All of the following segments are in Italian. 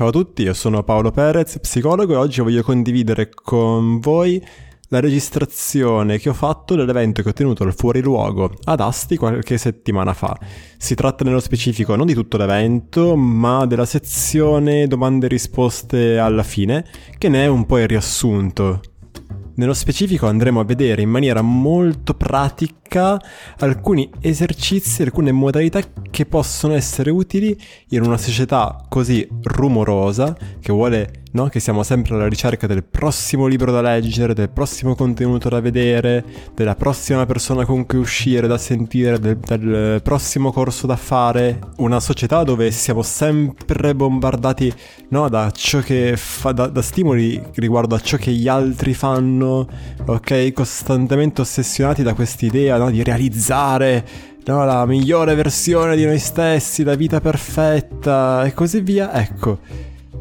Ciao a tutti, io sono Paolo Perez, psicologo e oggi voglio condividere con voi la registrazione che ho fatto dell'evento che ho tenuto al fuoriluogo ad Asti qualche settimana fa. Si tratta nello specifico non di tutto l'evento, ma della sezione domande e risposte alla fine, che ne è un po' il riassunto. Nello specifico andremo a vedere in maniera molto pratica alcuni esercizi, alcune modalità che possono essere utili in una società così rumorosa che vuole no? che siamo sempre alla ricerca del prossimo libro da leggere, del prossimo contenuto da vedere, della prossima persona con cui uscire, da sentire, del, del prossimo corso da fare. Una società dove siamo sempre bombardati no? da ciò che fa, da, da stimoli riguardo a ciò che gli altri fanno, ok? Costantemente ossessionati da quest'idea no? di realizzare no, la migliore versione di noi stessi, la vita perfetta e così via. Ecco,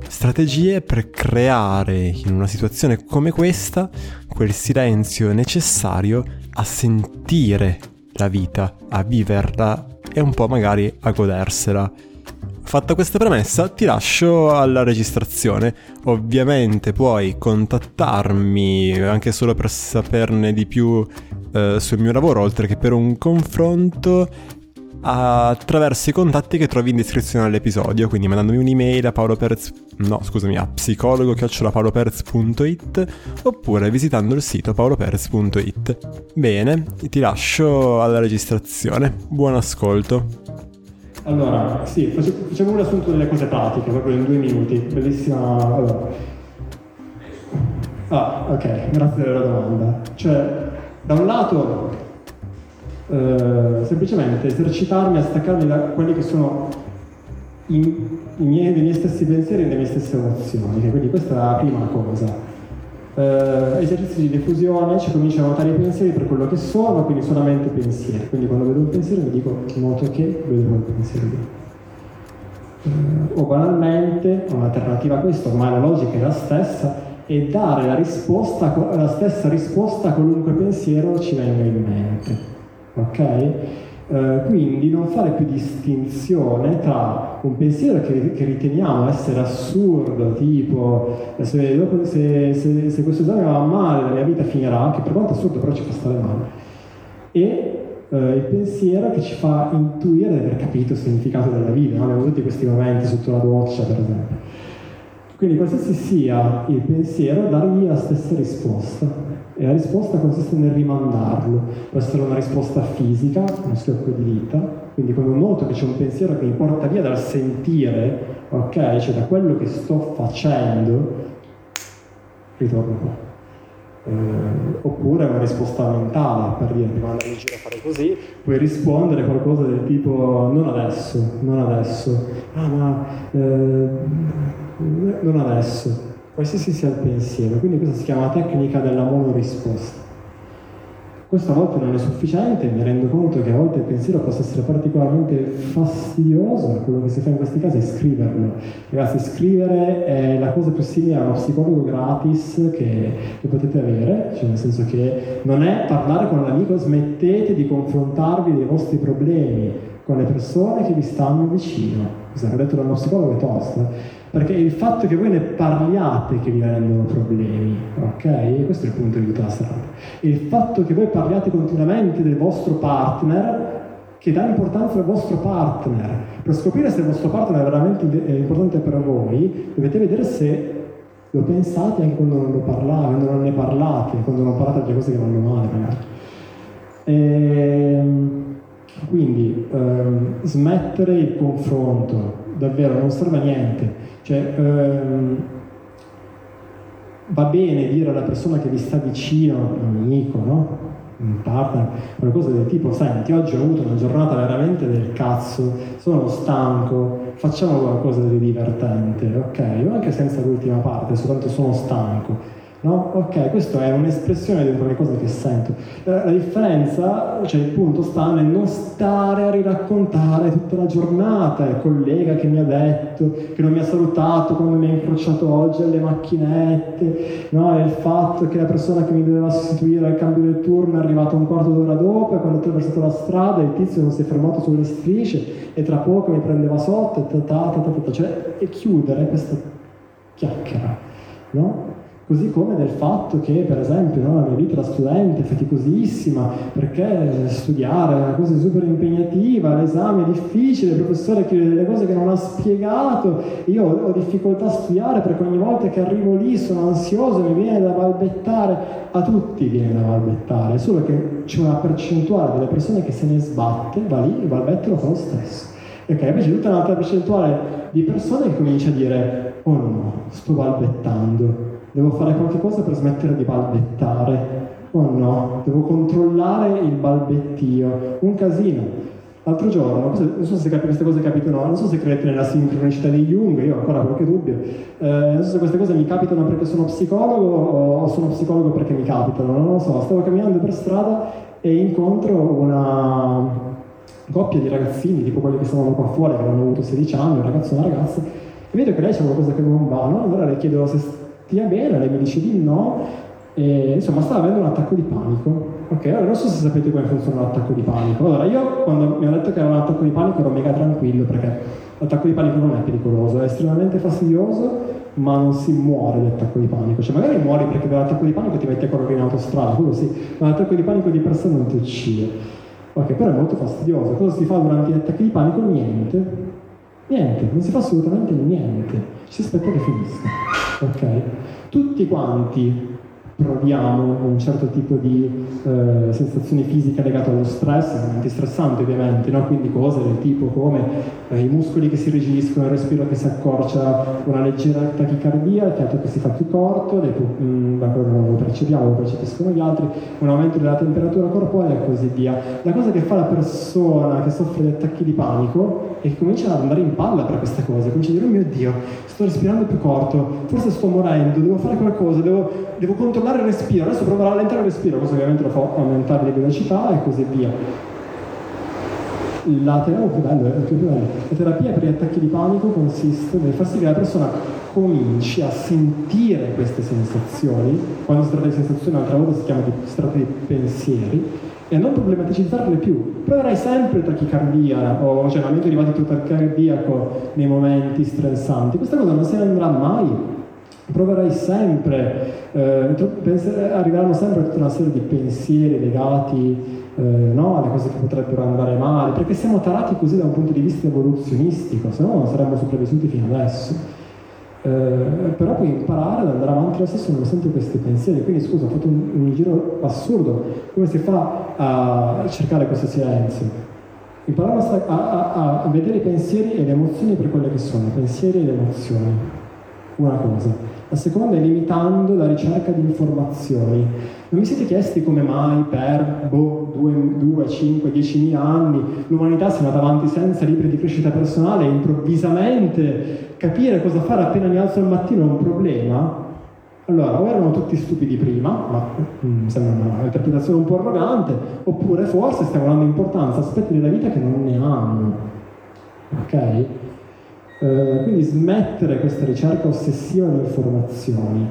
strategie per creare in una situazione come questa quel silenzio necessario a sentire la vita, a viverla e un po' magari a godersela. Fatta questa premessa, ti lascio alla registrazione. Ovviamente puoi contattarmi anche solo per saperne di più eh, sul mio lavoro, oltre che per un confronto attraverso i contatti che trovi in descrizione all'episodio, quindi mandandomi un'email a paoloperez, no scusami, a psicologo-paoloperez.it oppure visitando il sito paoloperez.it. Bene, ti lascio alla registrazione, buon ascolto. Allora, sì, facciamo un riassunto delle cose pratiche, proprio in due minuti, bellissima... Allora. Ah, ok, grazie della domanda. Cioè, da un lato eh, semplicemente esercitarmi a staccarmi da quelli che sono i, i miei, dei miei stessi pensieri e delle mie stesse emozioni, quindi questa è la prima cosa. Eh, esercizi di diffusione, ci comincio a notare i pensieri per quello che sono, quindi solamente pensieri. Quindi quando vedo un pensiero mi dico noto che vedo quel pensiero. Eh, o banalmente, un'alternativa a questo, ma la logica è la stessa, è dare la, risposta, la stessa risposta a qualunque pensiero ci venga in mente ok? Uh, quindi non fare più distinzione tra un pensiero che, che riteniamo essere assurdo, tipo se, se, se, se, questo esame va male la mia vita finirà, che per quanto assurdo però ci fa stare male, e uh, il pensiero che ci fa intuire di aver capito il significato della vita, no? abbiamo tutti questi momenti sotto la doccia per esempio. Quindi qualsiasi sia il pensiero, dargli la stessa risposta e la risposta consiste nel rimandarlo. Può essere una risposta fisica, uno schiocco di dita, quindi quando noto che c'è un pensiero che mi porta via dal sentire, ok, cioè da quello che sto facendo, ritorno qua. Eh, oppure una risposta mentale per dire prima andare in giro a fare così, puoi rispondere qualcosa del tipo non adesso, non adesso, ah ma eh, non adesso, qualsiasi sia il pensiero. Quindi questa si chiama tecnica della monorisposta. Questo a volte non è sufficiente, mi rendo conto che a volte il pensiero possa essere particolarmente fastidioso, quello che si fa in questi casi è scriverlo. Ragazzi, scrivere è la cosa più simile a uno psicologo gratis che, che potete avere, cioè nel senso che non è parlare con l'amico, smettete di confrontarvi dei vostri problemi con le persone che vi stanno vicino. Questo ha detto dallo psicologo è tosta perché il fatto che voi ne parliate che vi rendono problemi, ok? Questo è il punto di tutta la strada. Il fatto che voi parliate continuamente del vostro partner che dà importanza al vostro partner. Per scoprire se il vostro partner è veramente importante per voi, dovete vedere se lo pensate anche quando non lo parlate, quando non ne parlate, quando non parlate delle cose che vanno male, magari. E, quindi ehm, smettere il confronto, davvero non serve a niente cioè, ehm, va bene dire alla persona che vi sta vicino, un amico, no? un partner, qualcosa del tipo, senti, oggi ho avuto una giornata veramente del cazzo, sono stanco, facciamo qualcosa di divertente, ok? O anche senza l'ultima parte, soltanto sono stanco. No? Ok, questa è un'espressione di quelle cose che sento. La, la, differenza, cioè il punto sta nel non stare a riraccontare tutta la giornata, il collega che mi ha detto, che non mi ha salutato quando mi ha incrociato oggi alle macchinette, no? il fatto che la persona che mi doveva sostituire al cambio del turno è arrivata un quarto d'ora dopo e quando ho attraversato la strada il tizio non si è fermato sulle strisce e tra poco mi prendeva sotto e ta ta ta ta, ta. cioè e chiudere questa chiacchiera, no? Così come del fatto che, per esempio, no, la mia vita da studente è faticosissima, perché studiare è una cosa super impegnativa, l'esame è difficile, il professore chiede delle cose che non ha spiegato, io ho difficoltà a studiare perché ogni volta che arrivo lì sono ansioso, mi viene da balbettare, a tutti viene da balbettare, solo che c'è una percentuale delle persone che se ne sbatte, va lì e balbetta lo fa lo stesso. Ok, invece tutta un'altra percentuale di persone che comincia a dire, oh no, sto balbettando, Devo fare qualcosa per smettere di balbettare. Oh no, devo controllare il balbettio. Un casino. L'altro giorno, non so se queste cose capitano, non so se credete nella sincronicità di Jung, io ho ancora qualche dubbio, eh, non so se queste cose mi capitano perché sono psicologo o sono psicologo perché mi capitano, non lo so, stavo camminando per strada e incontro una coppia di ragazzini, tipo quelli che stavano qua fuori, che hanno avuto 16 anni, un ragazzo e una ragazza, vedo che lei c'è qualcosa che non va, no? allora le chiedo se stia bene, lei mi dice di no, e, insomma stava avendo un attacco di panico. Ok, allora non so se sapete come funziona l'attacco di panico. Allora io quando mi hanno detto che aveva un attacco di panico ero mega tranquillo perché l'attacco di panico non è pericoloso, è estremamente fastidioso, ma non si muore dall'attacco di panico. Cioè magari muori perché dall'attacco di panico ti metti a correre in autostrada, quello sì, ma l'attacco di panico di per sé non ti uccide. Ok, però è molto fastidioso. Cosa si fa durante gli attacchi di panico? Niente. Niente, non si fa assolutamente niente. Si aspetta che finisca. Ok? Tutti quanti proviamo un certo tipo di eh, sensazioni fisiche legate allo stress, antistressanti ovviamente, no? quindi cose del tipo come eh, i muscoli che si rigidiscono, il respiro che si accorcia, una leggera tachicardia, il fiato che si fa più corto, le, mh, non lo percepiamo, lo percepiscono gli altri, un aumento della temperatura corporea e così via. La cosa che fa la persona che soffre di attacchi di panico è che comincia ad andare in palla per queste cose, comincia a dire oh mio Dio, sto respirando più corto, forse sto morendo, devo fare qualcosa, devo, devo controllare il respiro, adesso provo a rallentare il respiro, questo ovviamente lo fa aumentare di velocità e così via. La terapia, oh, bello, la terapia per gli attacchi di panico consiste nel far sì che la persona cominci a sentire queste sensazioni, quando si tratta di sensazioni altre volte si chiama di, si di pensieri, e a non problematicizzarle più. Proverai sempre tachicardia o cioè un aumento di battito tachicardiaco nei momenti stressanti. Questa cosa non si andrà mai proverai sempre, eh, arriveranno sempre tutta una serie di pensieri legati eh, no, alle cose che potrebbero andare male, perché siamo tarati così da un punto di vista evoluzionistico, se no non saremmo sopravvissuti fino adesso. Eh, però puoi imparare ad andare avanti lo stesso nonostante questi pensieri. Quindi scusa, ho fatto un, un giro assurdo. Come si fa a cercare questo silenzio? Imparare a, a, a, vedere i pensieri e le emozioni per quelle che sono, pensieri ed emozioni. Una cosa. La seconda è limitando la ricerca di informazioni. Non vi siete chiesti come mai per boh, 2, 5, 10 mila anni l'umanità sia andata avanti senza libri di crescita personale e improvvisamente capire cosa fare appena mi alzo al mattino è un problema? Allora, o erano tutti stupidi prima, ma mm, sembra un'interpretazione un po' arrogante, oppure forse stiamo dando importanza a aspetti della vita che non ne hanno. Ok? Eh, quindi smettere questa ricerca ossessiva di informazioni.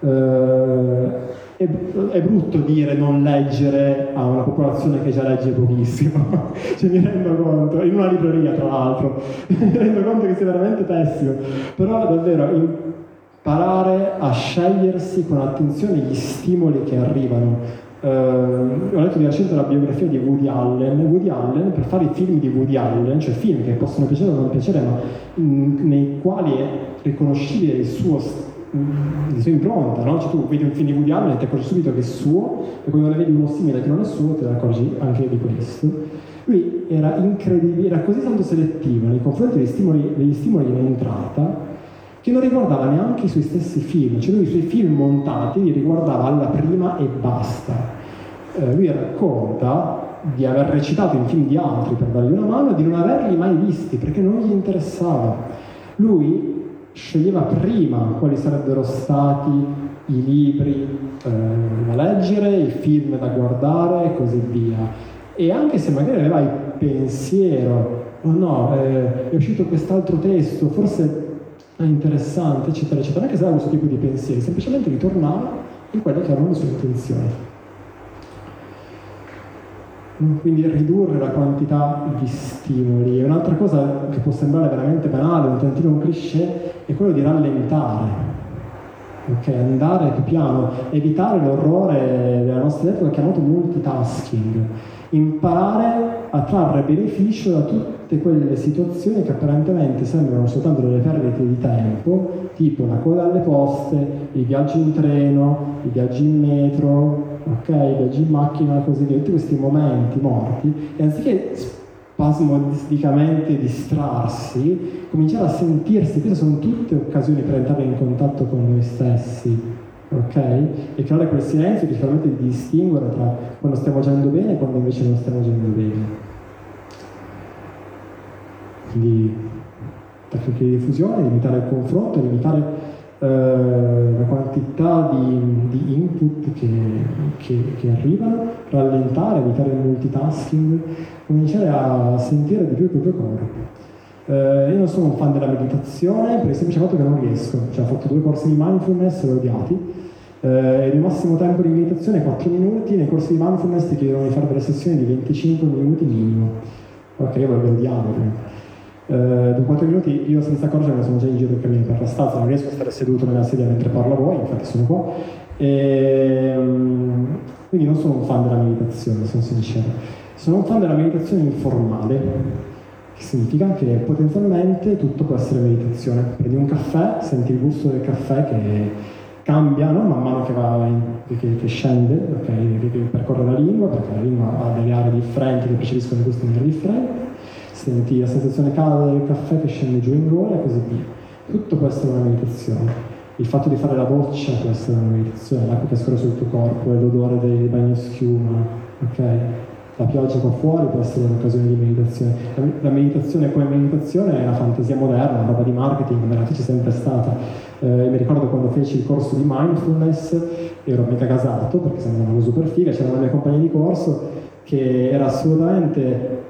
Eh, è, è, brutto dire non leggere a una popolazione che già legge pochissimo, cioè mi rendo conto, in una libreria tra l'altro, mi rendo conto che sia veramente pessimo, però davvero imparare a scegliersi con attenzione gli stimoli che arrivano, Uh, ho letto di recente la biografia di Woody Allen. Woody Allen, per fare i film di Woody Allen, cioè film che possono piacere o non piacere, ma mh, nei quali è riconoscibile il suo, mh, la sua impronta, no? Cioè tu vedi un film di Woody Allen e ti accorgi subito che è suo, e quando ne vedi uno simile che non è suo, te ne accorgi anche di questo. Lui era incredibile, era così tanto selettivo nei confronti degli stimoli, degli stimoli in entrata che non riguardava neanche i suoi stessi film, cioè lui i suoi film montati li riguardava alla prima e basta. Eh, lui racconta di aver recitato in film di altri per dargli una mano e di non averli mai visti perché non gli interessava. Lui sceglieva prima quali sarebbero stati i libri eh, da leggere, i film da guardare e così via. E anche se magari aveva il pensiero, oh no, eh, è uscito quest'altro testo, forse è interessante, eccetera, eccetera, anche se aveva questo tipo di pensieri, semplicemente ritornava in quelle che erano le sue intenzioni. Quindi ridurre la quantità di stimoli. E un'altra cosa che può sembrare veramente banale, un tantino un cliché, è quello di rallentare. Ok, andare più piano, evitare l'orrore della nostra epoca chiamato multitasking, imparare a trarre beneficio da tutte quelle situazioni che apparentemente sembrano soltanto delle perdite di tempo, tipo la coda alle poste, i viaggi in treno, i viaggi in metro, ok, viaggi in macchina così via, tutti questi momenti morti, e anziché spasmodisticamente distrarsi, cominciare a sentirsi, queste sono tutte occasioni per entrare in contatto con noi stessi, ok? E creare quel silenzio che ci permette di distinguere tra quando stiamo agendo bene e quando invece non stiamo agendo bene. Quindi tecniche di diffusione, limitare il confronto, limitare eh, la quantità di, di input che, che, che, arrivano, rallentare, evitare il multitasking, cominciare a sentire di più il proprio corpo. Eh, io non sono un fan della meditazione per il semplice fatto che non riesco, cioè ho fatto due corsi di mindfulness e l'ho odiati. Eh, il massimo tempo di meditazione è 4 minuti, nei corsi di mindfulness ti chiedono di fare delle sessioni di 25 minuti minimo. Ok, io voglio odiare. Eh, dopo 4 minuti io senza accorgermi sono già in giro per per la stanza, non riesco a stare seduto nella sedia mentre parlo a voi, infatti sono qua. E, um, quindi non sono un fan della meditazione, sono sincero. Sono un fan della meditazione informale, significa che potenzialmente tutto può essere meditazione. Prendi un caffè, senti il gusto del caffè che cambia no? man mano che, va in, che, che scende, okay? che percorre la lingua, perché la lingua ha delle aree differenti che percepiscono i gusti in maniera differente senti la sensazione calda del caffè che scende giù in gola e così via. Tutto può essere una meditazione. Il fatto di fare la doccia può essere una meditazione, l'acqua che scorre sul tuo corpo, l'odore dei bagni schiuma, ok? La pioggia qua fuori può essere un'occasione di meditazione. La, meditazione come meditazione è una fantasia moderna, una roba di marketing, me la fece sempre stata. Eh, mi ricordo quando feci il corso di mindfulness, ero mega gasato perché sembra una super figa, c'era una mia compagna di corso che era assolutamente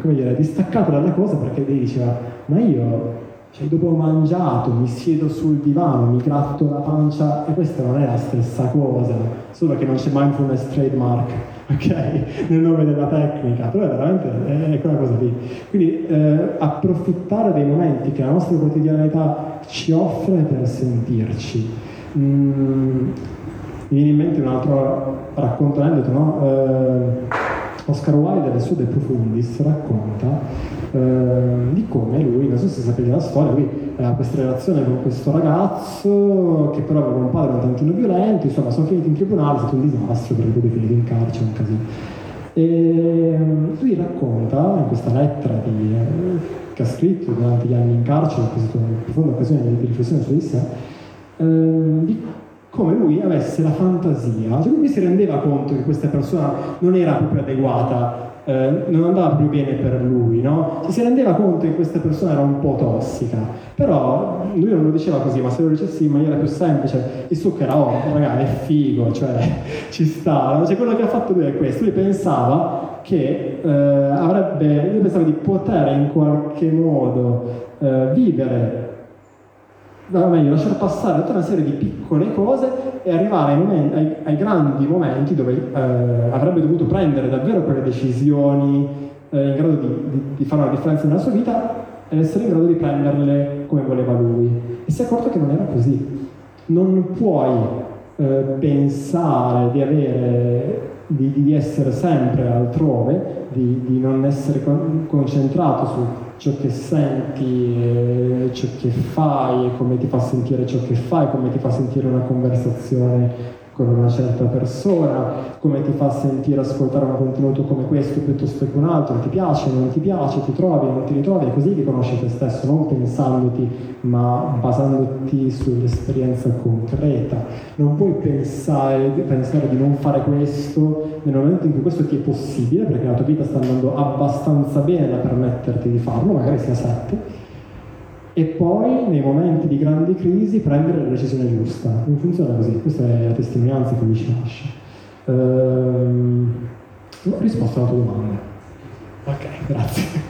come dire, distaccato dalla cosa perché lei diceva ma io cioè, dopo ho mangiato, mi siedo sul divano, mi gratto la pancia e questa non è la stessa cosa, solo che non c'è mindfulness trademark, ok? Nel nome della tecnica, però è veramente è quella cosa lì. Quindi eh, approfittare dei momenti che la nostra quotidianità ci offre per sentirci. Mm, mi viene in mente un altro racconto aneddoto, no? Eh, Oscar Wilde nel suo De Profundis racconta eh, di come lui, non so se sapete la storia, lui aveva questa relazione con questo ragazzo che però aveva un padre un tantino violento, insomma sono finiti in tribunale, è stato un disastro perché lui è finito in carcere, un casino. E ehm, lui racconta in questa lettera di, eh, che ha scritto durante gli anni in carcere, avuto una profonda occasione di riflessione su di sé, eh, di come lui avesse la fantasia, cioè lui si rendeva conto che questa persona non era proprio adeguata, eh, non andava più bene per lui, no? Si rendeva conto che questa persona era un po' tossica, però lui non lo diceva così, ma se lo dicessi in maniera più semplice, il succo era oh, ragazzi, è figo, cioè ci sta, cioè, quello che ha fatto lui è questo, lui pensava che eh, avrebbe, lui pensava di poter in qualche modo eh, vivere o meglio, lasciare passare tutta una serie di piccole cose e arrivare ai, momenti, ai, ai grandi momenti dove eh, avrebbe dovuto prendere davvero quelle decisioni eh, in grado di, di, di, fare una differenza nella sua vita ed essere in grado di prenderle come voleva lui. E si è accorto che non era così. Non puoi eh, pensare di avere di, di, essere sempre altrove, di, di non essere con, concentrato su ciò che senti, ciò che fai come ti fa sentire ciò che fai, come ti fa sentire una conversazione con una certa persona, come ti fa sentire ascoltare un contenuto come questo piuttosto che un altro, ti piace, non ti piace, ti trovi, non ti ritrovi, è così che conosci te stesso, non pensandoti, ma basandoti sull'esperienza concreta. Non puoi pensare, pensare di non fare questo nel momento in cui questo ti è possibile, perché la tua vita sta andando abbastanza bene da permetterti di farlo, magari sia sette, e poi nei momenti di grandi crisi prendere la decisione giusta. Non funziona così, questa è la testimonianza che mi ci lascia. Ehm, ho risposto alla tua domanda. Ok, grazie.